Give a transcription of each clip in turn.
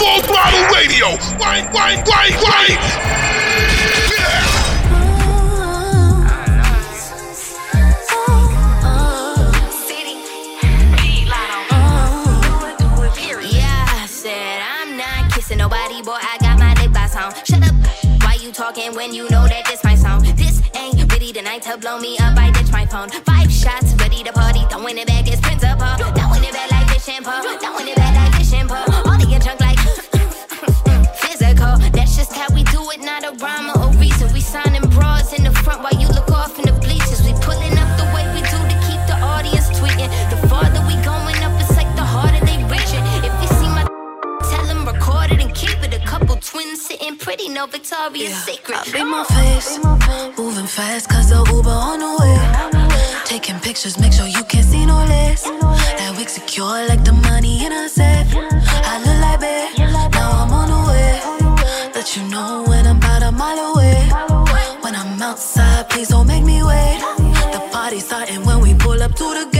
Full throttle radio. Wine, wine, wine, wine. Nobody, boy, I got my lip gloss. Shut up, why you talking when you know that this my song? This ain't really the night to blow me up. I ditch my phone. Five shots, ready to party, throwing it back, it's principal. Throwing it back like this shampoo, throwing it back. rhyme or a reason. We signing broads in the front while you look off in the bleachers. We pulling up the way we do to keep the audience tweeting. The farther we going up, it's like the harder they reaching. If you see my tell them record it and keep it. A couple twins sitting pretty, no Victoria's yeah. Secret. I be my face, moving fast cause the Uber on the way. Taking pictures, make sure you can't see no less. That we secure like the money in a safe. I look like it, now I'm on you know when I'm about a mile away. When I'm outside, please don't make me wait. The party's starting when we pull up to the gate.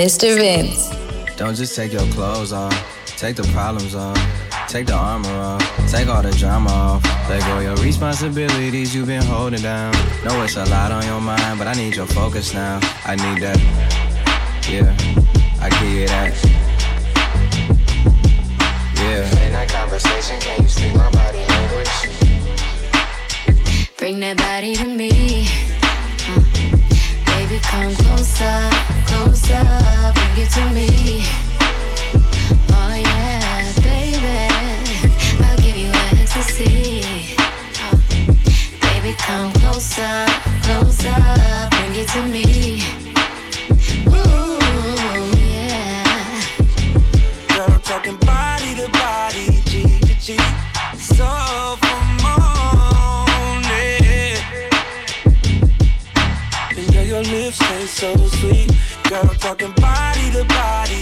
Mr. Vince. Don't just take your clothes off, take the problems off. Take the armor off, take all the drama off. Let go your responsibilities you've been holding down. Know it's a lot on your mind, but I need your focus now. I need that. Yeah, I give you that. Yeah. In that conversation, can you speak my body language? Bring that body to me. Come closer, closer, bring it to me. Oh yeah, baby, I'll give you ecstasy. Oh, baby, come closer, closer, bring it to me. Ooh, yeah. Girl, talking body so sweet. Girl, talking body to body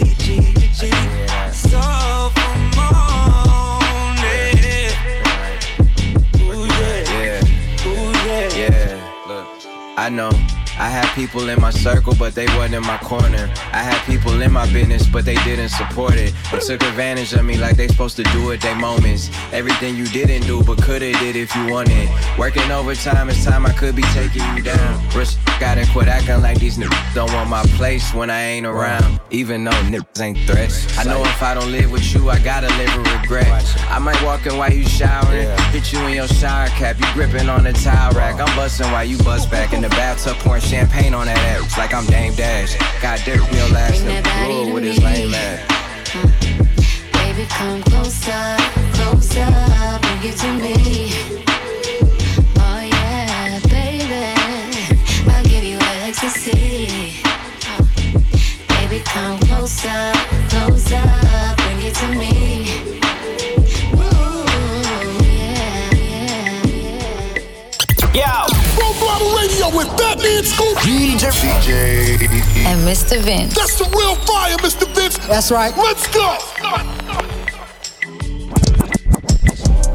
people in my circle, but they wasn't in my corner. I had people in my business, but they didn't support it. They took advantage of me like they supposed to do at their moments. Everything you didn't do, but coulda did if you wanted. Working overtime, it's time I could be taking you down. Rich, gotta quit acting like these niggas don't want my place when I ain't around. Even though niggas ain't threats. I know if I don't live with you, I gotta live with regret. I might walk in while you showering, hit you in your shower cap, you gripping on the towel rack. I'm busting while you bust back in the bathtub, pouring champagne on that ass like I'm Dame Dash. Got Dirt real ass in blue with his lame ass. Uh, baby, come closer, closer, bring it to me. With Fat Man Scoop. DJ. DJ. And Mr. Vince. That's the real fire, Mr. Vince. That's right. Let's go.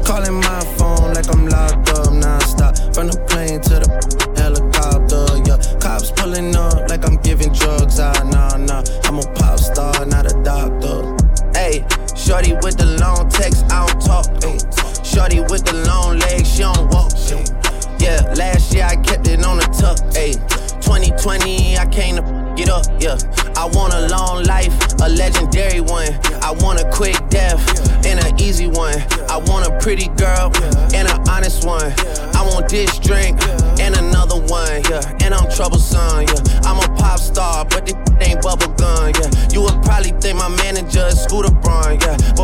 Calling my phone like I'm locked up non-stop. From the plane to the helicopter, yeah. Cops pulling up like I'm giving drugs. Ah, nah, nah. I'm a pop star, not a doctor. Hey, shorty with the long text, I don't talk. Ay. Shorty with the long legs, last year I kept it on the tuck. Ay. 2020, I came to get up, yeah. I want a long life, a legendary one. I want a quick death and an easy one. I want a pretty girl and an honest one. I want this drink and another one, yeah. And I'm troublesome, yeah. I'm a pop star, but this ain't bubble gum, yeah. You would probably think my manager is Scooter Braun, yeah. But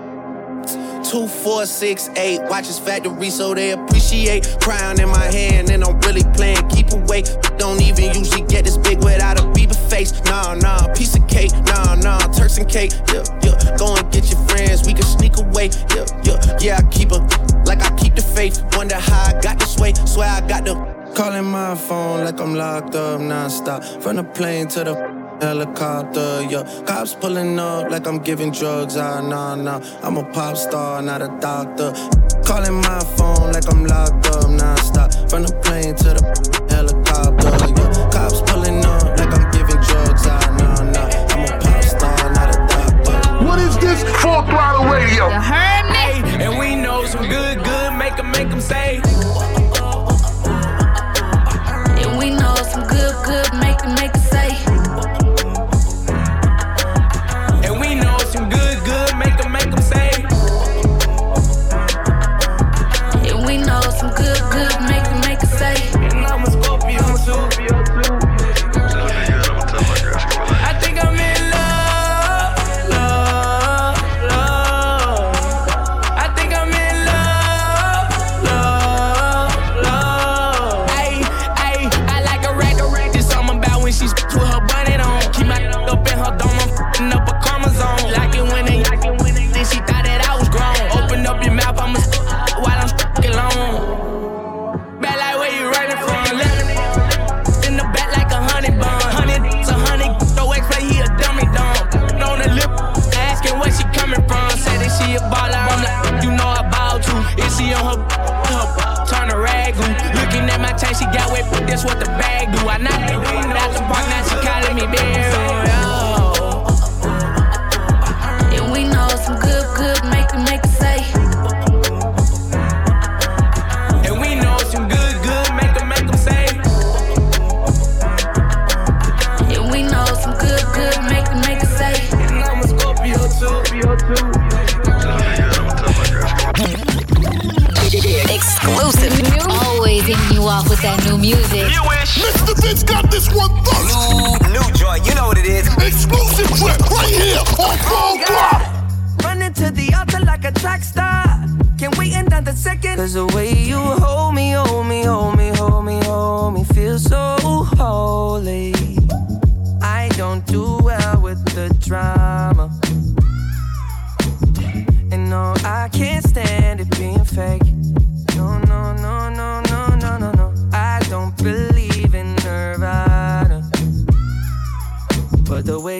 Two, four, six, eight. Watch his factory so they appreciate. Crown in my hand and I'm really playing. Keep away. Don't even usually get this big without a beaver face. Nah, nah, piece of cake. Nah, nah, Turks and cake. Yeah, yeah. Go and get your friends. We can sneak away. Yeah, yeah. Yeah, I keep a like I keep the faith. Wonder how I got this way. Swear I got the. Calling my phone like I'm locked up non-stop. From the plane to the helicopter, yeah. Cops pulling up like I'm giving drugs. Ah, nah, nah. I'm a pop star, not a doctor. Calling my phone like I'm locked up non-stop. From the plane to the helicopter, yeah. Cops pulling up like I'm giving drugs. Ah, nah, nah. I'm a pop star, not a doctor. What is this? Full throttle radio. You heard me? And we know some good, good, make them, make them say. she on her, her turn a ragoon. Looking at my chain, she got wet, but that's what the bag do. I knocked the out the park, now she calling me Barry. And we know some good. Baby. off with that new music. Mr. Vince got this one first. New, new joint, you know what it is. Exclusive trip right here on Phone Block. Running to the altar like a track star. Can wait another second. Cause the way you hold me, hold me, hold me, hold me, hold me, feel so holy. I don't do well with the drama. And no, I can't stand it being fake.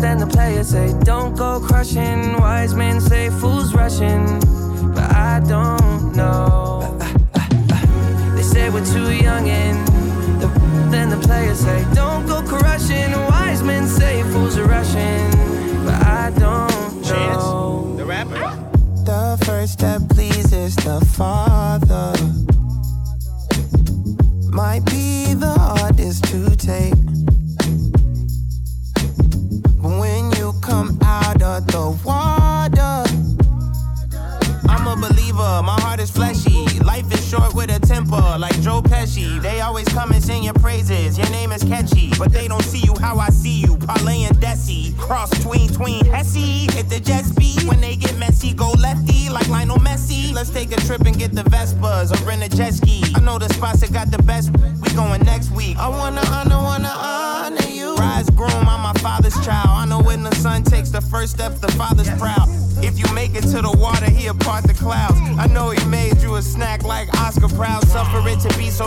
then the players say don't go crushing. Wise men say fools rushing, but I don't know. They say we're too young and the then the players say don't go crushing. Wise men say fools are rushing, but I don't know. The rapper. The first step pleases the Father. Might be the hardest to take. The water, I'm a believer, my heart is fleshy. Life is short with a temper, like Joe They always come and sing your praises, your name is catchy. But they don't see you how I see you, Parlay and Desi. Cross tween, tween, Hesse. Hit the jet speed, when they get messy, go lefty, like Lionel Messi. Let's take a trip and get the Vespas or rent a jet ski. I know the spots that got the best, we going next week. I wanna honor, wanna honor you. Rise groom, I'm my father's child. I know when the son takes the first step, the father's proud. If you make it to the water, he'll part the clouds. I know he made you a snack like Oscar Proud. Suffer it to be so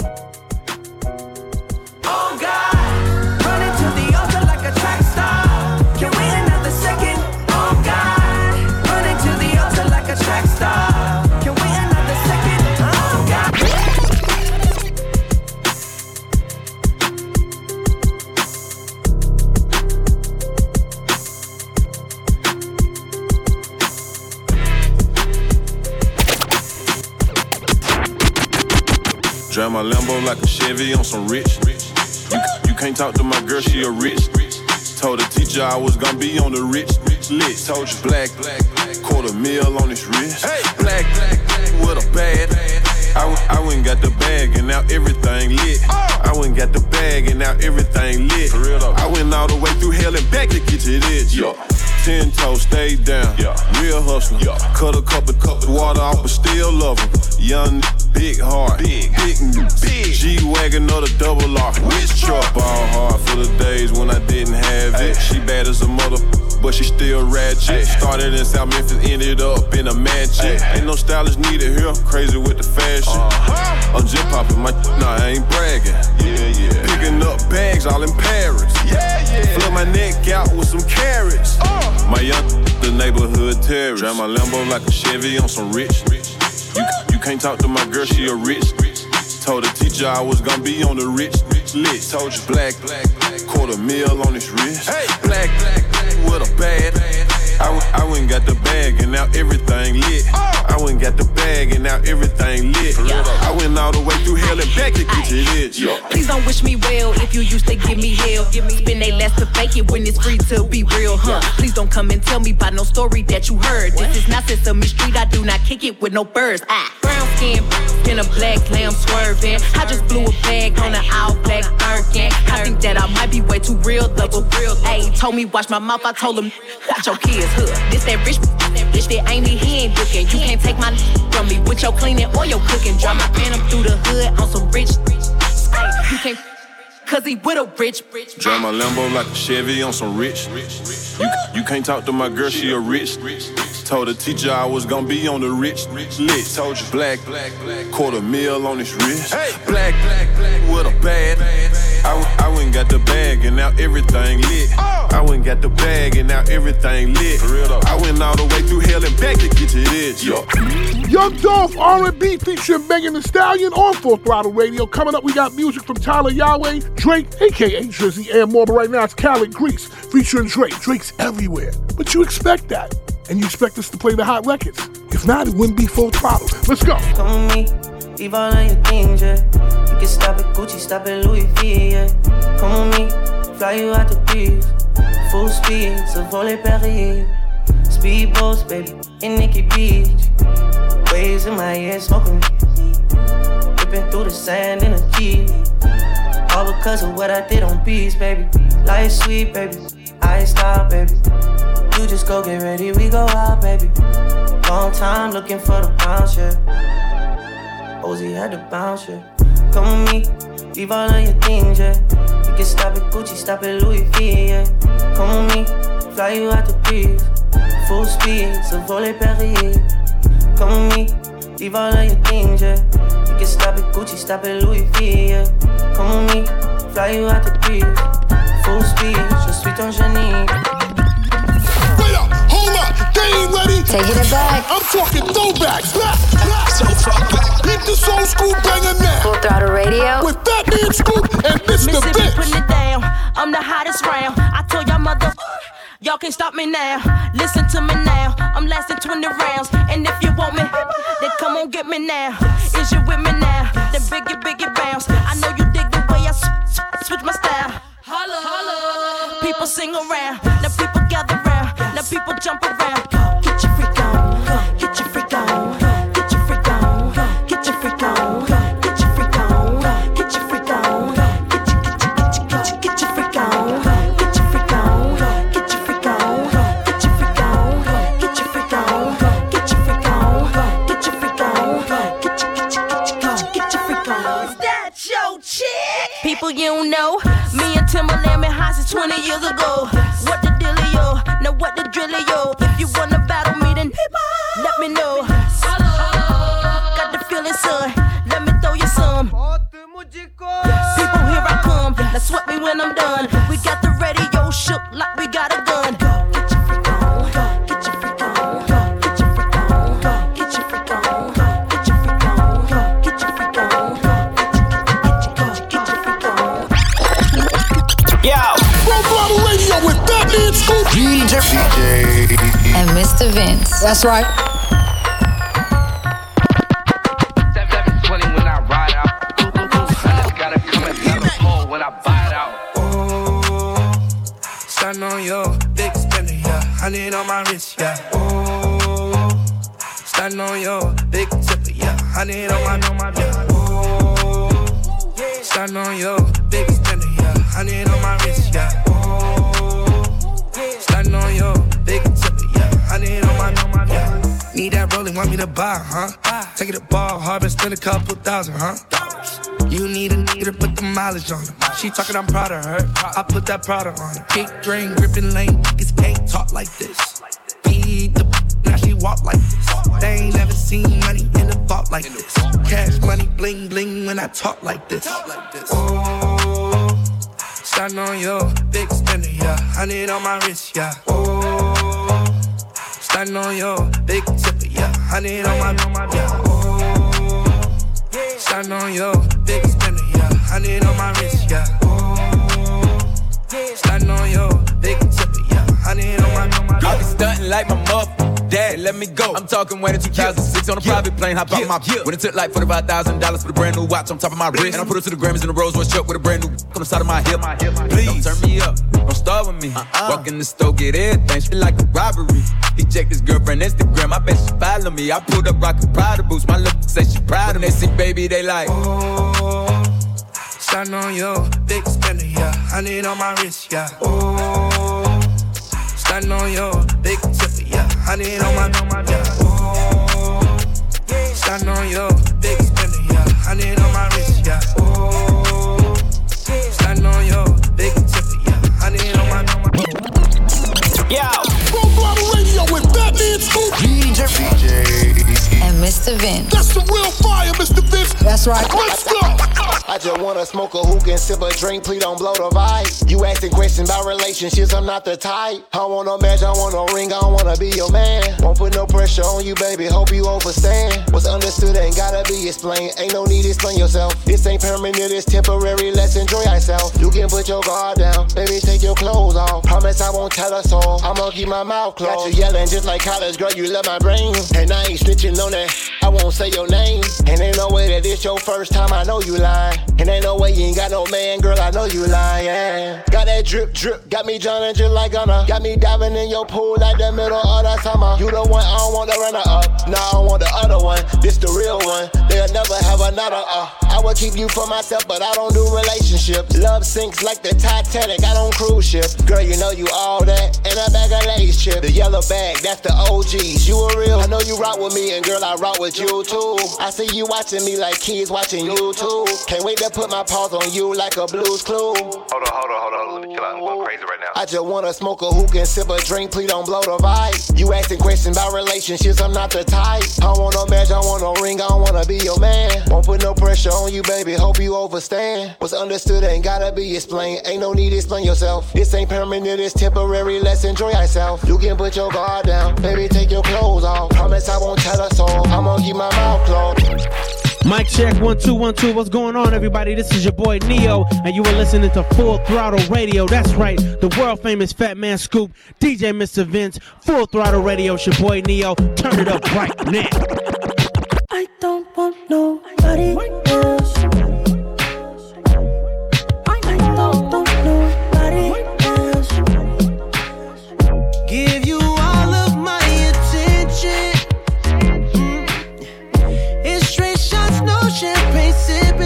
Like a Chevy on some rich. You, you can't talk to my girl, she a rich. Told the teacher I was gonna be on the rich list. Told you black, quarter mil on his wrist. Hey, black, with a bad. I, went- I went and got the bag and now everything lit. I went and got the bag and now everything lit. I went all the way through hell and back to get to this. Yeah. Ten toes, stay down. Yeah. Real hustler. Yeah. Cut a cup of cup of water off, but still love him. Young, big heart. Big, big, big. G wagon or the double R. Which truck? Ball hard for the days when I didn't have it. She bad as a mother, but she still ratchet. Started in South Memphis, ended up in a mansion. Ain't no stylist needed here. Crazy with the fashion. Uh-huh. I'm just popping my. Nah, I ain't bragging. Yeah, yeah. Picking up bags all in Paris. Yeah, yeah. Flip my neck out with some carrots. Uh. My young, the neighborhood terrorist. Drive my Lambo like a Chevy on some rich. You can't talk to my girl, she a rich. Told the teacher I was gonna be on the rich list. Told you black, black, quarter mil on his wrist. Hey, black, with a bad. I, went- I went and got the bag and now everything lit. I went and got the bag and now everything lit. I went all the way through hell and back to get this. Yeah. Please don't wish me well if you used to give me hell. Spend they last to fake it when it's free to be real, huh? Please don't come and tell me about no story that you heard. This is not Sesame Street, I do not kick it with no birds. Ah. Brown skin, in a black lamb swerving. I just blew a bag on an all black Birkin. I think that I might be way too real, double real. Ayy, told me watch my mouth, I told him, watch your kids, hood. This that rich, bitch that ain't me, he ain't looking. You can't take my from me with your cleaning or your cooking. Drive my phantom through the hood on some rich. You can't cause he with a rich, rich. Drive my Lambo like a Chevy on some rich. You, you can't talk to my girl, she a rich. Told the teacher I was gonna be on the rich lit. Told you black, black, black, quarter mil on his wrist. Black, black, black, with a bad. I, I went got the bag and now everything lit. I went got the bag and now everything lit. I went all the way through hell and back to get to this. Yo. Young Dolph R&B featuring Megan Thee Stallion on Full Throttle Radio. Coming up, we got music from Tyla Yaweh, Drake, aka Drizzy, and more. But right now, it's Khaled Greece featuring Drake. Drake's everywhere, but you expect that, and you expect us to play the hot records. If not, it wouldn't be Full Throttle. Let's go. Leave all of your things, yeah. You can stop at Gucci, stop at Louis V, yeah. Come with me, fly you out the breeze. Full speed, so Savole Perrier. Speedboats, baby, in Nikki Beach. Waves in my head, smoking. Ripping through the sand in a Jeep. All because of what I did on beats, baby. Life sweet, baby. I stop, baby. You just go get ready, we go out, baby. Long time looking for the bounce, yeah. Ozzy had to bounce, yeah. Come with me, leave all of your things, yeah. You can stop at Gucci, stop at Louis V, yeah. Come with me, fly you out the breeze. Full speed, Savole Perrier. Come with me, leave all of your things, yeah. You can stop at Gucci, stop at Louis V, yeah. Come with me, fly you out the breeze. Full speed, je suis ton génie. They ain't ready. Taking it back. I'm talking throwbacks. Back, back, so far back. Hit this old school banger now. Full Throttle Radio. With Fat Man Scoop and Mr. Mississippi Vince. putting it down. I'm the hottest round. I told y'all mother. Y'all can't stop me now. Listen to me now. I'm lasting 20 rounds. And if you want me, then come on get me now. Is you with me now? Then biggie, biggie bounce. I know you dig the way I s- s- switch my style. Holla, holla. People sing around. Now people gather round. Now people jump around. Get huh? Take it to ball, hard, and spend a couple thousand, huh? You need a nigga to put the mileage on her. She talking, I'm proud of her. I put that Prada on her. Big drain, gripping lane, niggas can't talk like this. Beat the now she walk like this. They ain't never seen money in a vault like this. Cash money, bling bling when I talk like this. Oh, starting on your big spender, yeah. Hundred on my wrist, yeah. Oh, starting on your big tipper, Hundred on my, yeah. Oh, starting on your big spender, yeah. Hundred on my wrist, yeah. Oh, starting on your big tipper, yeah. Hundred on my, I be stunting like my mother. Dad, let me go. I'm talking way to 2006 on a private plane. Hop out my When it took like $45,000 for the brand new watch on top of my wrist. And I put it to the Grammys in a Rolls Royce truck with a brand new on the side of my hip. Please, don't turn me up. Don't start with me. Uh-uh. Walk in the store, get everything. Shit like a robbery. He checked his girlfriend Instagram. I bet she follow me. I pulled up rockin' Prada boots. My look say she proud of me. They see baby, they like. Oh, starting on your big spender, yeah. Hundred on my wrist, yeah. Oh, starting on your big tipper, yeah. need on my, yeah. Ooh, shining on you, big spender, yeah. Honey on my wrist, yeah. Ooh, shining on you, big tipper, yeah. Honey on my, yeah. Full Throttle radio with Fat Man Scoop. DJ. DJ. Mr. Vince. That's the real fire, Mr. Vince. That's right. Let's go. I just wanna smoke a hookah and sip a drink, please don't blow the vibe. You asking questions about relationships, I'm not the type. I want no match, I want no ring, I don't wanna be your man. Won't put no pressure on you, baby, hope you understand. What's understood ain't gotta be explained, ain't no need to explain yourself. This ain't permanent, it's temporary, let's enjoy ourselves. You can put your guard down, baby, take your clothes off. Promise I won't tell us all, I'ma keep my mouth closed. Got you yelling just like college, girl, you love my brain. And I ain't snitching on that, I won't say your name. And ain't no way that it's your first time, I know you lying. And ain't no way you ain't got no man, girl, I know you lying. Got that drip, drip, got me drowning just like Gunna. Got me diving in your pool like the middle of the summer. You the one, I don't want the runner up. No, I don't want the other one. This the real one. They'll never have another, uh. I would keep you for myself, but I don't do relationships. Love sinks like the Titanic, I don't cruise ship. Girl, you know you all that. And a bag of lace chip. The yellow bag, that's the OGs. You a real. I know you rock with me, and girl, I rock with you too. I see you watching me like kids watching you too. Can't wait to put my paws on you like a blues clue. Hold on, hold on, hold on. Let me chill out. I'm going crazy right now. I just wanna smoke a hookah and sip a drink, please don't blow the vibe. You asking questions about relationships, I'm not the type. I don't want no match, I want no ring, I don't wanna be your man. Won't put no pressure on you, baby, hope you understand. What's understood ain't gotta be explained, ain't no need to explain yourself. This ain't permanent, it's temporary, let's enjoy ourselves. You can put your guard down, baby, take your clothes off. Promise I won't tell us all, I'ma keep my mouth closed. Mic check one two one two. What's going on, everybody? This is your boy Neo, and you are listening to Full Throttle Radio. That's right, the world famous Fat Man Scoop, DJ Mr. Vince, Full Throttle Radio. It's your boy Neo. Turn it up right now. I don't want nobody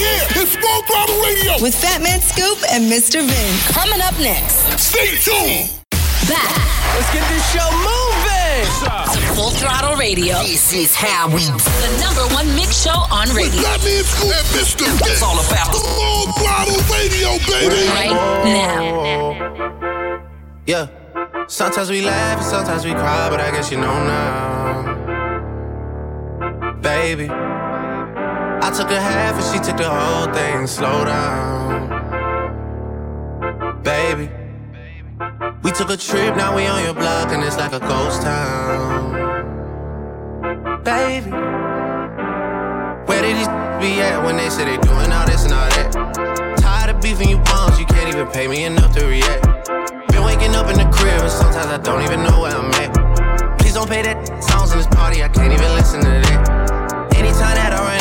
here. It's Full Throttle Radio. With Fat Man Scoop and Mr. Vince. Coming up next. Stay tuned. Back. Let's get this show moving. Full Throttle Radio. This is how we do. The number one mix show on With radio. Fat Man Scoop and Mr. Vince. It's all about the Full Throttle Radio, baby. Right now. Yeah. Sometimes we laugh and sometimes we cry, but I guess you know now. Baby. I took a half and she took the whole thing. Slow down. Baby. We took a trip, now we on your block, and it's like a ghost town. Baby. Where did these be at when they say they doing all this and all that? Tired of beefing you bums, you can't even pay me enough to react. Been waking up in the crib, and sometimes I don't even know where I'm at. Please don't pay that songs in this party, I can't even listen to that. Anytime that I run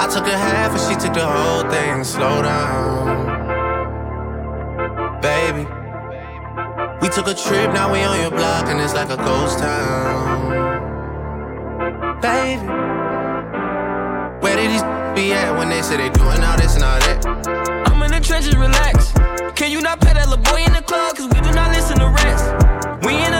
I took a half and she took the whole thing. Slow down, baby. We took a trip, now we on your block, and it's like a ghost town. Baby, where did these be at when they say they doing all this and all that? I'm in the trenches, relax. Can you not pet that little boy in the club? Cause we do not listen to rest. We in Atlanta,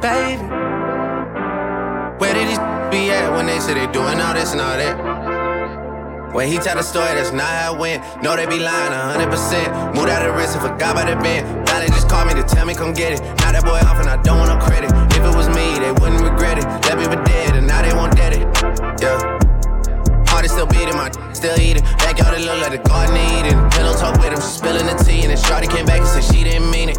Baby, where did these be at when they say they doing all this and all that? When he tell the story, that's not how it went. No, they be lying 100%. Moved out of risk and forgot about the bend. Now they just call me to tell me come get it. Now that boy off and I don't want no credit. If it was me, they wouldn't regret it. Left me for dead and now they won't dead it. Yeah. Heart is still beating, my still eating. Backyard it look like the garden eating. Pillow talk with him, spilling the tea. And then Shorty came back and said she didn't mean it.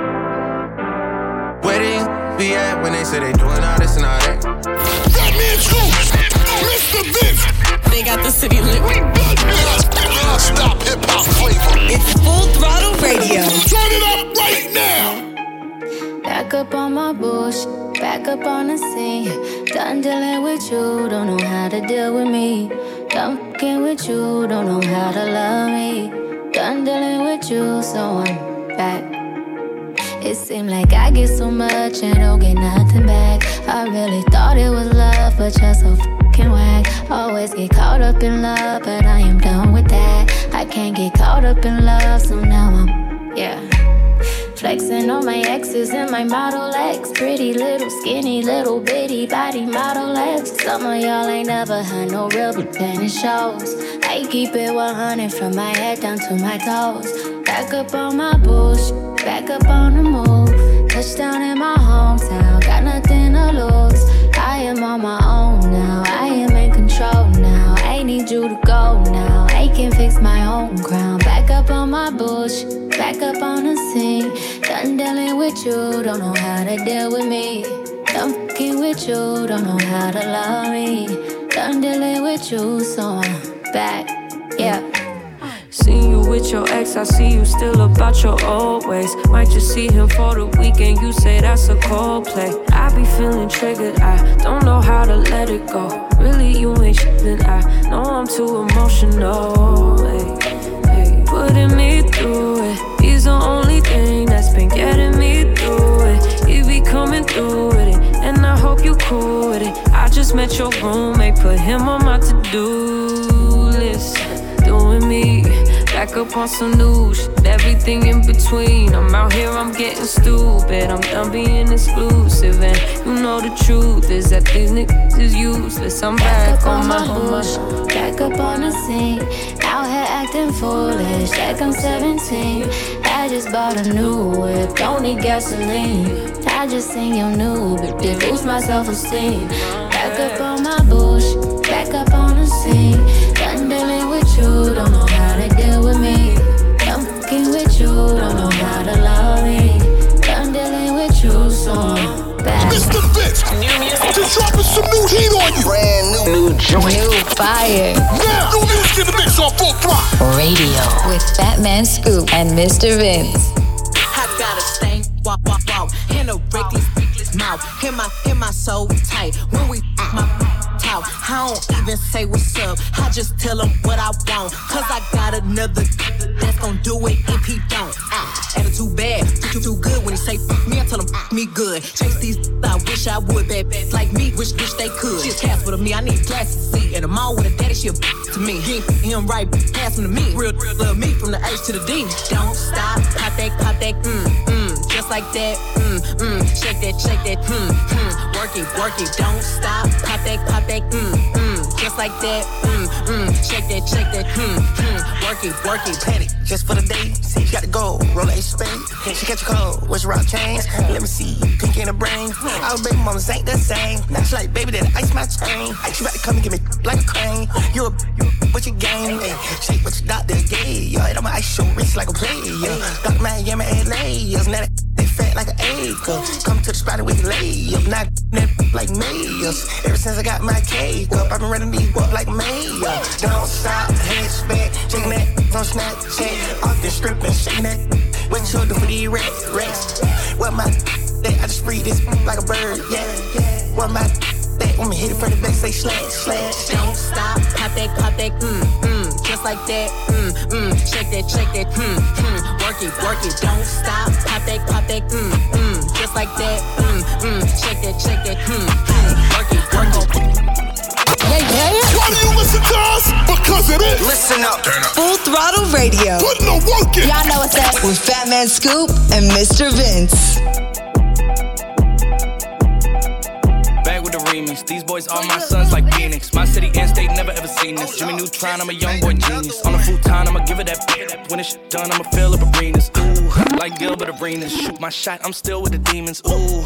be at when they say they doing all this and all that? That man's Mr. Vince. They got the city lit. We got non-stop hip hop flavor. It's full throttle radio. Turn it up right now. Back up on my bush, back up on the scene. Done dealing with you, don't know how to deal with me. Done fucking with you, don't know how to love me. Done dealing with you, so I'm back. It seemed like I get so much and don't get nothing back. I really thought it was love, but you're so fucking whack. Always get caught up in love, but I am done with that. I can't get caught up in love, so now I'm, yeah. Flexing on my exes and my Model X. Pretty little, skinny, little bitty body Model X. Some of y'all ain't never had no real it shows. I keep it 100 from my head down to my toes. Back up on my bush, back up on the move. Touchdown in my hometown, got nothing to lose. I am on my own now, I am in control now. I need you to go now, I can fix my own crown. Back up on my bush, back up on the scene. Done dealing with you, don't know how to deal with me. Done fucking with you, don't know how to love me. Done dealing with you, so I'm back, yeah. Seen you with your ex, I see you still about your old ways. Might just see him for the weekend, you say that's a cold play. I be feeling triggered, I don't know how to let it go. Really, you ain't shit, then I know I'm too emotional. Hey, hey, putting me through it. He's the only thing that's been getting me through it. He be coming through with it, and I hope you cool with it. I just met your roommate, put him on my to do list. Doing me. Back up on some new shit, everything in between. I'm out here, I'm getting stupid. I'm done being exclusive. And you know the truth is that these niggas is useless. I'm back, Back on on my bush, back up on the scene. Out here acting foolish, like I'm 17. I just bought a new whip, don't need gasoline. I just seen your new but it boost my self esteem. Back up on I'm back. Mr. Vince, just dropping some new heat on you. Brand new, new joint. New fire. Now, new music in the mix on full throttle. Radio with Fat Man Scoop and Mr. Vince. I gotta stay, walk, walk, walk. In a reckless, reckless mouth. Hear my, hear my soul tight. When we my talk, I don't even say what's up. I just tell him what I want. Cause I got another that's gonna do it if he don't. Ah, attitude bad, too, too good when he say fuck me. I tell him fuck me good. Chase these, I wish I would. Bad, bad like me, wish, wish they could. She's half for me, I need glasses to see. And the mall with a daddy, she a to me. He him right, pass him to me. Real, real love me from the H to the D. Don't stop, pop that, pop that, mm, mm. Just like that. Mm, mm, shake that, shake that. Hmm, hmm, work it, work it, don't stop. Pop that, pop that. Mm, mm, just like that. Mm, mm, shake that, shake that. Hmm, hmm, work it, work it. Panic just for the day. See, she got to go. Roll a spade. She catch a cold. What's rock chains? Let me see. Pink in the brain. Our baby mamas ain't the same. Now she like, baby, that ice my chain. Ice you about to come and give me like a crane. You a, you a what you game? Hey, shake what you got, doctor gave. Yo, I'm going ice your wrist like a player. Dr. Miami, LA. Now that fat like an acre. Come to the spot we can lay up. Not that like mayors. Ever since I got my cake up, I've been running these up like mayor. Don't stop, head back, shaking that on Snapchat. Off the strip and shaking that. What you do for these rats, rats? What my that I just free this like a bird, yeah. What my that when me hit it from the back, say slash, slash. Don't stop, pop that, pop that, mm, mm, just like that, mm, mm, shake that, shake that, mm, mm, work it, work it, don't stop, pop that, pop that, mm, mm, just like that, mm, mm, shake that, shake that, mm, mm, work it, work it. Yeah, yeah. Why do you listen to us? Because it is. Listen up. Turn up. Full Throttle Radio. Putting the work in. Y'all know what's up. With Fat Man Scoop and Mr. Vince. These boys are my sons like Phoenix. My city and state never ever seen this. Jimmy Neutron, I'm a young boy genius. On the futon, I'ma give it that beat. When it's done, I'ma fill up arenas. Ooh, like Gilbert Arenas. Shoot my shot, I'm still with the demons. Ooh,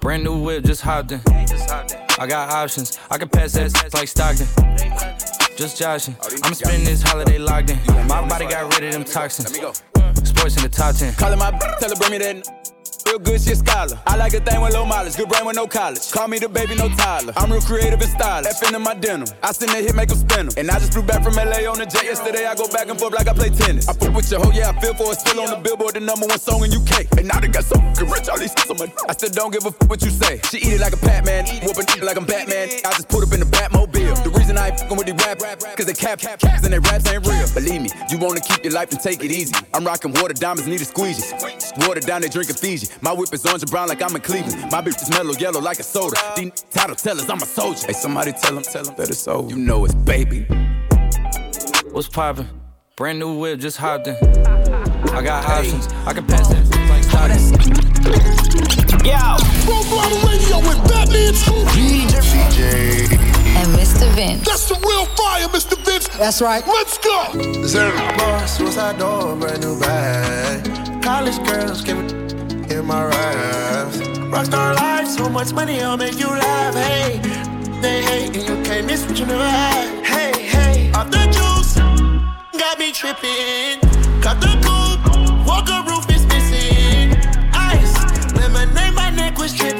Brand new whip, just hopped in. I got options, I can pass that like Stockton. Just joshing. I'ma spend this holiday locked in. My body got rid of them toxins. Sports in the top 10. Callin' my b- tell her bring me that. Real good shit scholar. I like a thing with low mileage, good brain with no college. Call me the baby, no Tyler. I'm real creative and stylish. F in my denim. I send that hit, make make 'em spin 'em. And I just flew back from LA on the jet yesterday. I go back and forth like I play tennis. I fuck with your hoe, yeah, I feel for it. Still on the billboard, the number one song in UK. And now they got so fucking rich, all these so much. I still don't give a fuck what you say. She eat it like a Pac-Man, whooping it like I'm Batman. I just put up in the Batmobile. The reason I ain't fucking with these rap, cause they cap, cap, caps and they raps ain't real. Believe me, you wanna keep your life and take it easy. I'm rocking water diamonds, need a squeegee. Water down, they drink a Fiji. My whip is orange and brown like I'm in Cleveland. My bitch is mellow yellow like a soda. These title tellers, I'm a soldier. Hey, somebody tell them, tell them that it's over. You know it's baby. What's poppin'? Brand new whip, just hopped in. I got options, I can pass that like Yo. Full Throttle Radio with Fat Man Scoop. DJ. And Mr. Vince. That's the real fire, Mr. Vince. That's right. Let's go. Boss, suicide door, brand new bag. College girls give it in my raps. Rockstar life, so much money, I'll make you laugh. Hey, they hate and you can't miss what you never had. Hey, hey, off the juice, got me tripping. Cut the coupe, walker roof is missing. Ice, lemonade, my neck was tripping.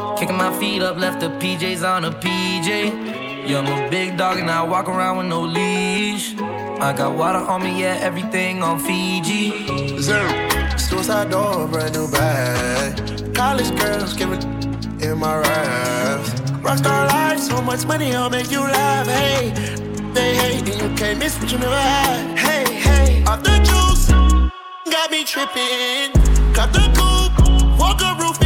Kicking my feet up, left the PJs on a PJ. Yeah, I'm a big dog and I walk around with no leash. I got water on me, yeah, everything on Fiji. Zero. Suicide door, brand new bag. College girls give in my raps. Rockstar life, so much money, I'll make you laugh. Hey, they hate and you can't miss what you never had. Hey, hey, off the juice, got me tripping. Cut the coupe, walker roof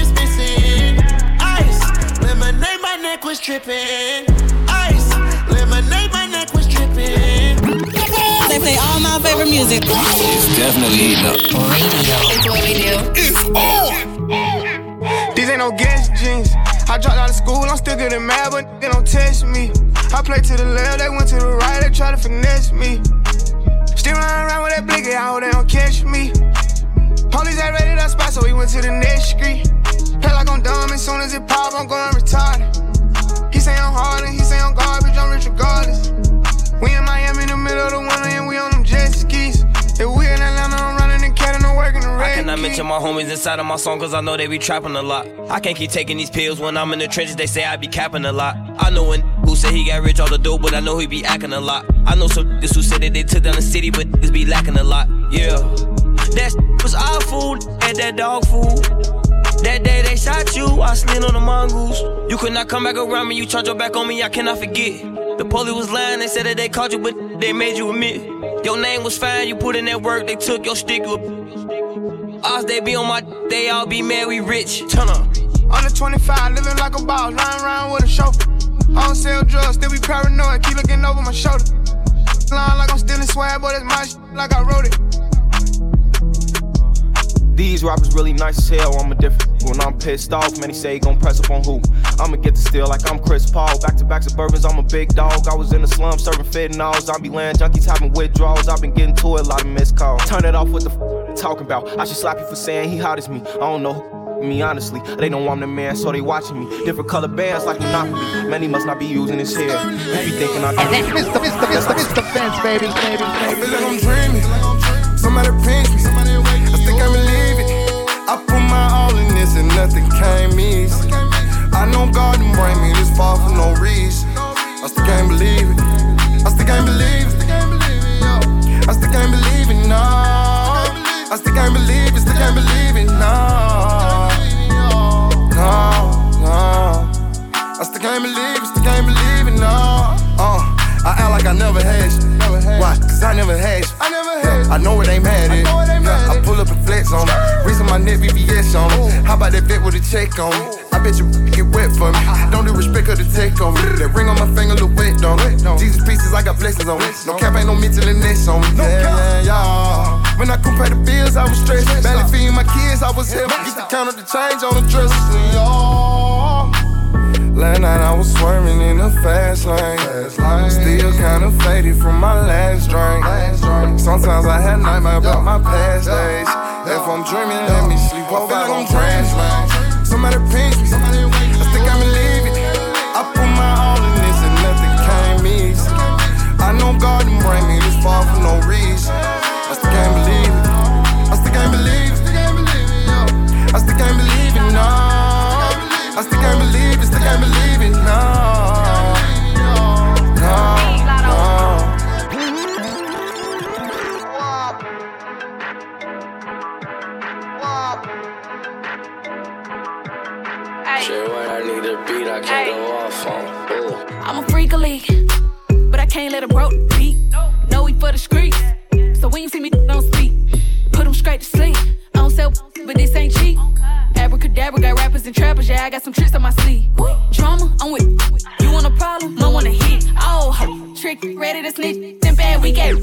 neck was tripping. Ice, lemonade, my neck was tripping. They play all my favorite music. It's definitely heating up. It's what we do. It's on. These ain't no guest jeans. I dropped out of school, I'm still getting mad, but they don't test me. I play to the left, they went to the right, they try to finesse me. Still running around with that blicky, I hope they don't catch me. Police that that spot, so we went to the next street. Feel like I'm dumb, as soon as it pop, I'm going retarded. Say I'm hard and he say I'm garbage, I'm rich regardless. We in Miami in the middle of the winter and we on them jet skis. If we in Atlanta, I'm running the cat and I'm working the red. I cannot mention my homies inside of my song cause I know they be trapping a lot. I can't keep taking these pills when I'm in the trenches, they say I be capping a lot. I know when who said he got rich all the dope, but I know he be acting a lot. I know some niggas who said that they took down the city, but niggas be lacking a lot. Yeah. That was our food and that dog food. That day they shot you, I slid on the mongoose. You could not come back around me, you turned your back on me, I cannot forget. The police was lying, they said that they caught you, but they made you admit. Your name was fine, you put in that work, they took your stick. Ours, they be on my, they all be mad, we rich. Turn up. Under 25, living like a boss, lying around with a chauffeur. I don't sell drugs, still be paranoid, keep looking over my shoulder. Lying like I'm stealing swag, but it's my shit, like I wrote it. These rappers really nice as hell, I'm a different. When I'm pissed off, many say he gon' press up on who? I'ma get the steal like I'm Chris Paul. Back to back suburbans, I'm a big dog. I was in the slum serving fentanyls. I be land junkies having withdrawals. I've been getting to it, a lot of missed calls. Turn it off with the f- talking about. I should slap you for saying he hot as me. I don't know who me honestly. They know I'm the man, so they watching me. Different color bands like Monopoly. Many must not be using his hair. He be thinking I do. Mr. Mr. Mr. Mr. Vince, baby, baby, I feel like I'm dreaming. Somebody pinch me. I think I believe it. I put my all in this and nothing came easy. I know God didn't bring me this far for no reason. I still can't believe it. I still can't believe it. I still can't believe it, no. I still can't believe it, still can't believe it, no. No, no. I still can't believe it, still can't believe it, no. Uh, I act like I never had you. Why? Cause I never had you. I never had I know it ain't mad at yeah, I pull up and flex on it. Reason my neck VVS on it. How about that fit with a check on it? I bet you get wet for me. Don't do respect or the take on me. That ring on my finger look wet, don't it? Jesus pieces, I got blessings on it. No cap, ain't no mental illness on me. Yeah, yeah, yeah. When I compare the bills, I was stressed. Barely feeding my kids, I was helping. Used to count up the change on the dresses. Yeah. Last night I was swerving in the fast lane. Still kinda faded from my last drink. Sometimes I had nightmares about my past days. If I'm dreaming, let me sleep over like I'm dreaming. Somebody pinch me. I think I believe it. I put my all in this and nothing came easy. I know God didn't bring me this far for no reason. I still can't believe it. I still can't believe it. I still can't believe it, no. I still can't believe it, still can't believe it, no. No, no. Shit, when I need a beat, I can't go off on. Ooh. I'm a freak of league, but I can't let a broke Abracadabra and trappers, yeah, I got some tricks on my sleeve. Drama, I'm with you want a problem, I want to hit. Oh, trick, ready to snitch, then bad we get.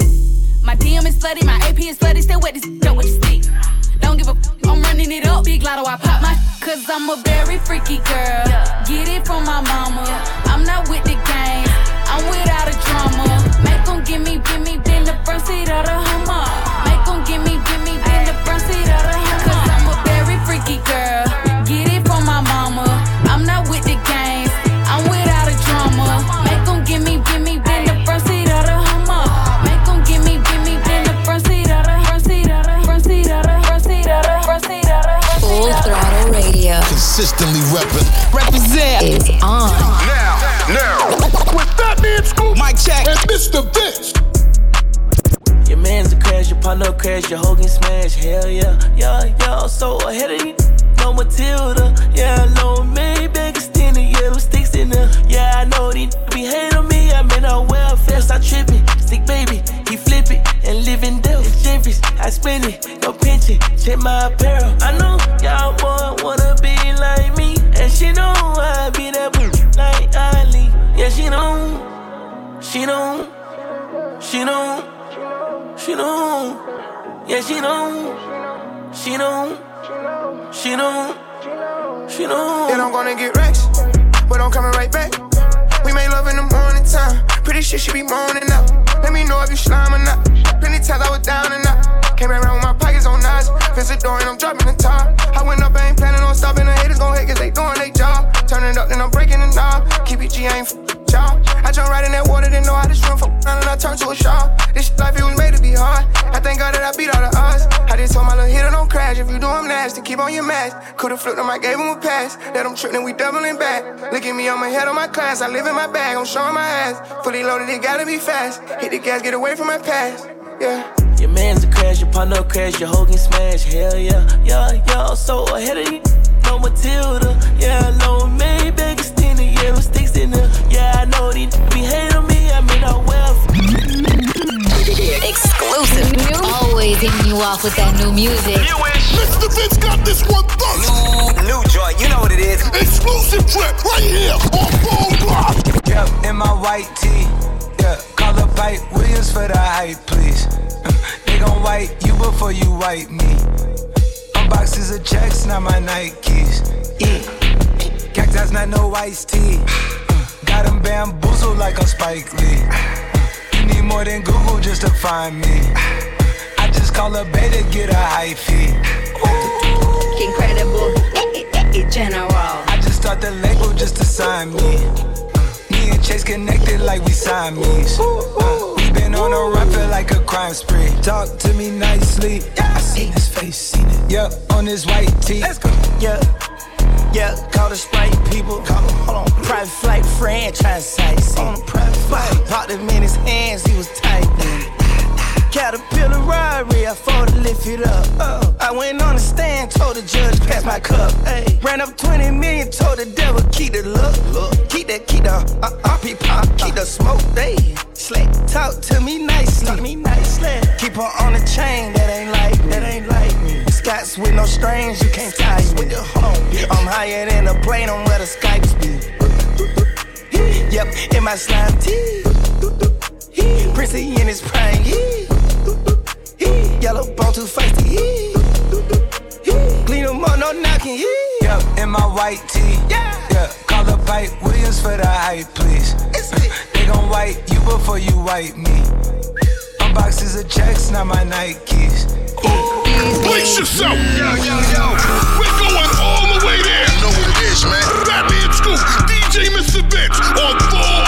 My DM is flooded, my AP is flooded, still wet this up with the stick. Don't give a f- I'm running it up, big lotto, I pop my Cause I'm a very freaky girl. Get it from my mama. I'm not with the game, I'm without a drama. Make them give me, give me, then the front seat of the Consistently reppin'. Represent is on. Now, now. With Fat Man Scoop. Mike check. And Mr. Vince. Your man's a crash, your partner crash, your Hogan smash. Hell yeah, yeah, yeah. So ahead of you, no Matilda. Yeah, no know Maybach extended, yellow sticks in there. Yeah, I know these be hate on me. I'm in a welfare, start tripping. Stick baby, he flip it and live in Delph. Jeffries, I spend it, no pension. Check my apparel. I know y'all boy wanna be she know, she know, she know, she know. Yeah, she know, she know, she know, she know. And I'm gonna get racks, but I'm coming right back. We made love in the morning time. Pretty shit she be moaning up. Let me know if you slime or not. Plenty times I was down and out. Came around with my pockets on eyes. Visit door and I'm dropping the top. I went up, I ain't planning on stopping. The haters gon' hate cause they doing their job. Turn it up, and I'm breaking the knob. Keep it G, I ain't Right in that water, didn't know how to swim. Around and I turned to a shark. This life, it was made to be hard. I thank God that I beat all the odds. I just told my little hitter, don't crash. If you do, I'm nasty. Keep on your mask. Could've flipped him, I gave him a pass. Let him trip, then we doubling back. Look at me, I'm ahead of my class. I live in my bag, I'm showing my ass. Fully loaded, it gotta be fast. Hit the gas, get away from my past. Yeah. Your man's a crash, your partner crash, your hoe can smash. Hell yeah, yeah, yeah. So ahead of you, no Matilda. Yeah, low Maybach extended, yeah, with sticks in there. Yeah, I know these be hating me, I mean, I well. Exclusive. Always hitting you off with that new music. Mr. Vince got this one first. New, new joint, you know what it is. Exclusive trip right here on Bone Block. Yep, in my white tee. Yeah, call up Pipe Williams for the hype, please. they gon' wipe you before you wipe me. Unboxes of checks, not my Nikes. Yeah. Cactus, not no iced tea. Got them bamboozled like a Spike Lee. You need more than Google just to find me. I just call a beta, get a high fee. Incredible, general. I just start the label just to sign me. Me and Chase connected like we Siamese. Uh, been on a feel like a crime spree. Talk to me nicely. I seen his face, seen it. Yup, on his white tee. Let's go. Yeah, yeah, call the Sprite people. Call him, hold on. Private flight franchise sites. On a private flight. Popped him in his hands, he was tight. Caterpillar robbery, I fought to lift it up. Oh, I went on the stand, told the judge, pass my cup. Hey, ran up 20 million, told the devil, keep the look, look. Keep that, keep the uh, RP pop, keep the smoke. they slick, talk to me nicely. Talk me nicely. Keep her on the chain, that ain't like, that ain't like me. Scots with no strings, you can't tie me. Hold on, I'm higher than a plane on where the Skypes be. Yep, in my slime tee. Prissy in his prime. He, Yellow bone too feisty. Clean them up, no knocking. Yep, in my white tee. Yeah. yeah. Call the Pipe Williams for the hype, please. they gon' wipe you before you wipe me. Boxes of checks, not my Nikes. Brace yourself. Yo, yo, yo. We're going all the way there. You know what it is, man. Fat Man Scoop, DJ Mr. Vince on 4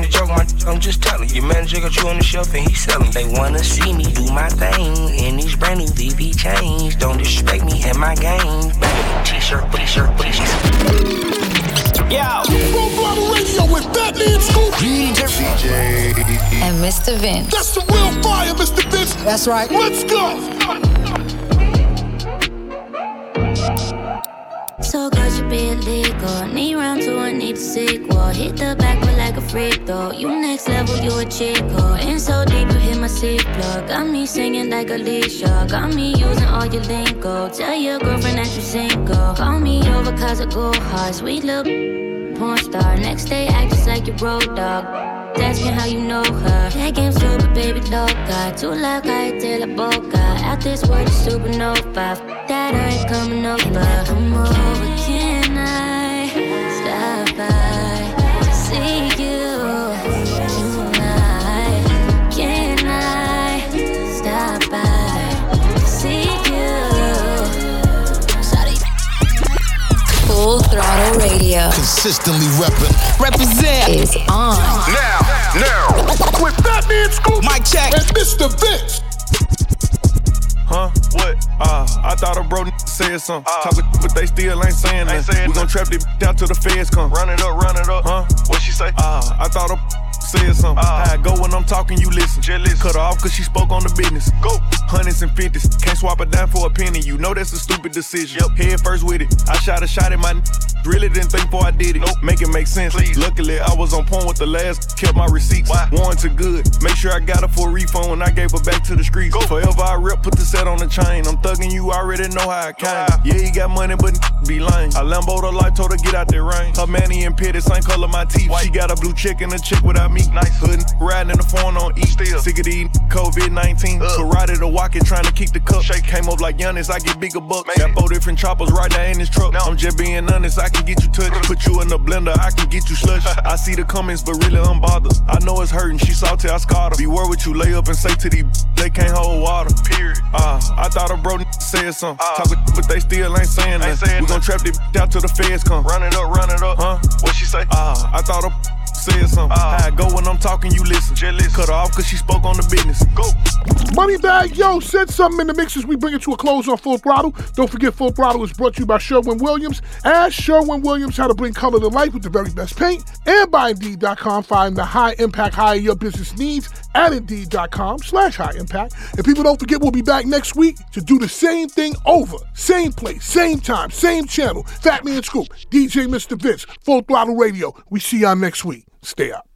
ain't a joke, my I'm just telling. Your manager got you on the shelf and he selling. They wanna see me do my thing in these brand new VV chains. Don't disrespect me and my game. T-shirt, t-shirt, t-shirt. Yo. Full Radio with Fat Man Scoop. DJ. And Mr. Vince. That's the real fire, Mr. Vince. That's right. Let's go. So good you be illegal. Need round two, I need a sequel. Hit the back with like a freak though. You next level, you a chico. In so deep, you hit my seat plug. Got me singing like Alicia. Got me using all your lingo. Tell your girlfriend that you single. Call me over cause I go hard. Sweet little porn star. Next day, act just like your road dog. Asking how you know her. That game super baby loca. Too loud, cállate la boca. Out this world is supernova. That I ain't coming over. Come over? Can Radio. Consistently repping. Represent is on. Now, now, with Fat Man Scoop, Mike check, and Mr. Vince. Huh? What? Uh, I thought a bro said something. Uh, Talking, but they still ain't saying nothing. We gon' trap this down till the feds come. Run it up, run it up. Huh? What she say? Uh, I thought a said something. Uh, I go when I'm talking, you listen. Jealous. Cut her off cause she spoke on the business. Go. Hundreds and fifties. Can't swap a dime for a penny. You know that's a stupid decision. Yep. Head first with it. I shot a shot at my n- Really didn't think before I did it. Nope. Make it make sense. Please. Luckily, I was on point with the last. Kept my receipts. Why? Warranted good. Make sure I got her for a refund when I gave her back to the streets. Go. Forever I rep, put the set on the chain. I'm thugging you, already know how I came. Yeah, he got money, but be lame. I Lambo the life, told her get out that rain. Her manny and pitty, same color my teeth. White. She got a blue chick and a chick without me. Nice. Hood riding in the phone on E. Still. Sick of the COVID 19. Karate to walk it, trying to keep the cup. Shake came up like Giannis, I get bigger bucks. Got four different choppers right there in this truck. I'm just being honest, I can get you touched. Put you in the blender, I can get you slush. I see the comments, but really I'm bothered. I know it's hurting, she salty, I scarred her. Beware what you lay up and say to these, they can't hold water. Period. Uh, I thought a bro said something. Uh, Talking, but they still ain't saying that. We gon' trap this out till the feds come. Run it up, run it up. Huh? What she say? Uh, I thought a said something. Uh, How I go when I'm talking, you listen. Jealous. Cut her off cause she spoke on the business. Go. Moneybagg Yo said something in the mix as we bring it to a close on Full Throttle. Don't forget Full Throttle is brought to you by Sherwin Williams. Ask Sherwin Williams how to bring color to life with the very best paint. And by Indeed.com, find the high impact hire your business needs at Indeed.com slash high impact. And people don't forget we'll be back next week to do the same thing over. Same place, same time, same channel. Fat Man Scoop, DJ Mr. Vince, Full Throttle Radio. We see y'all next week. Stay up.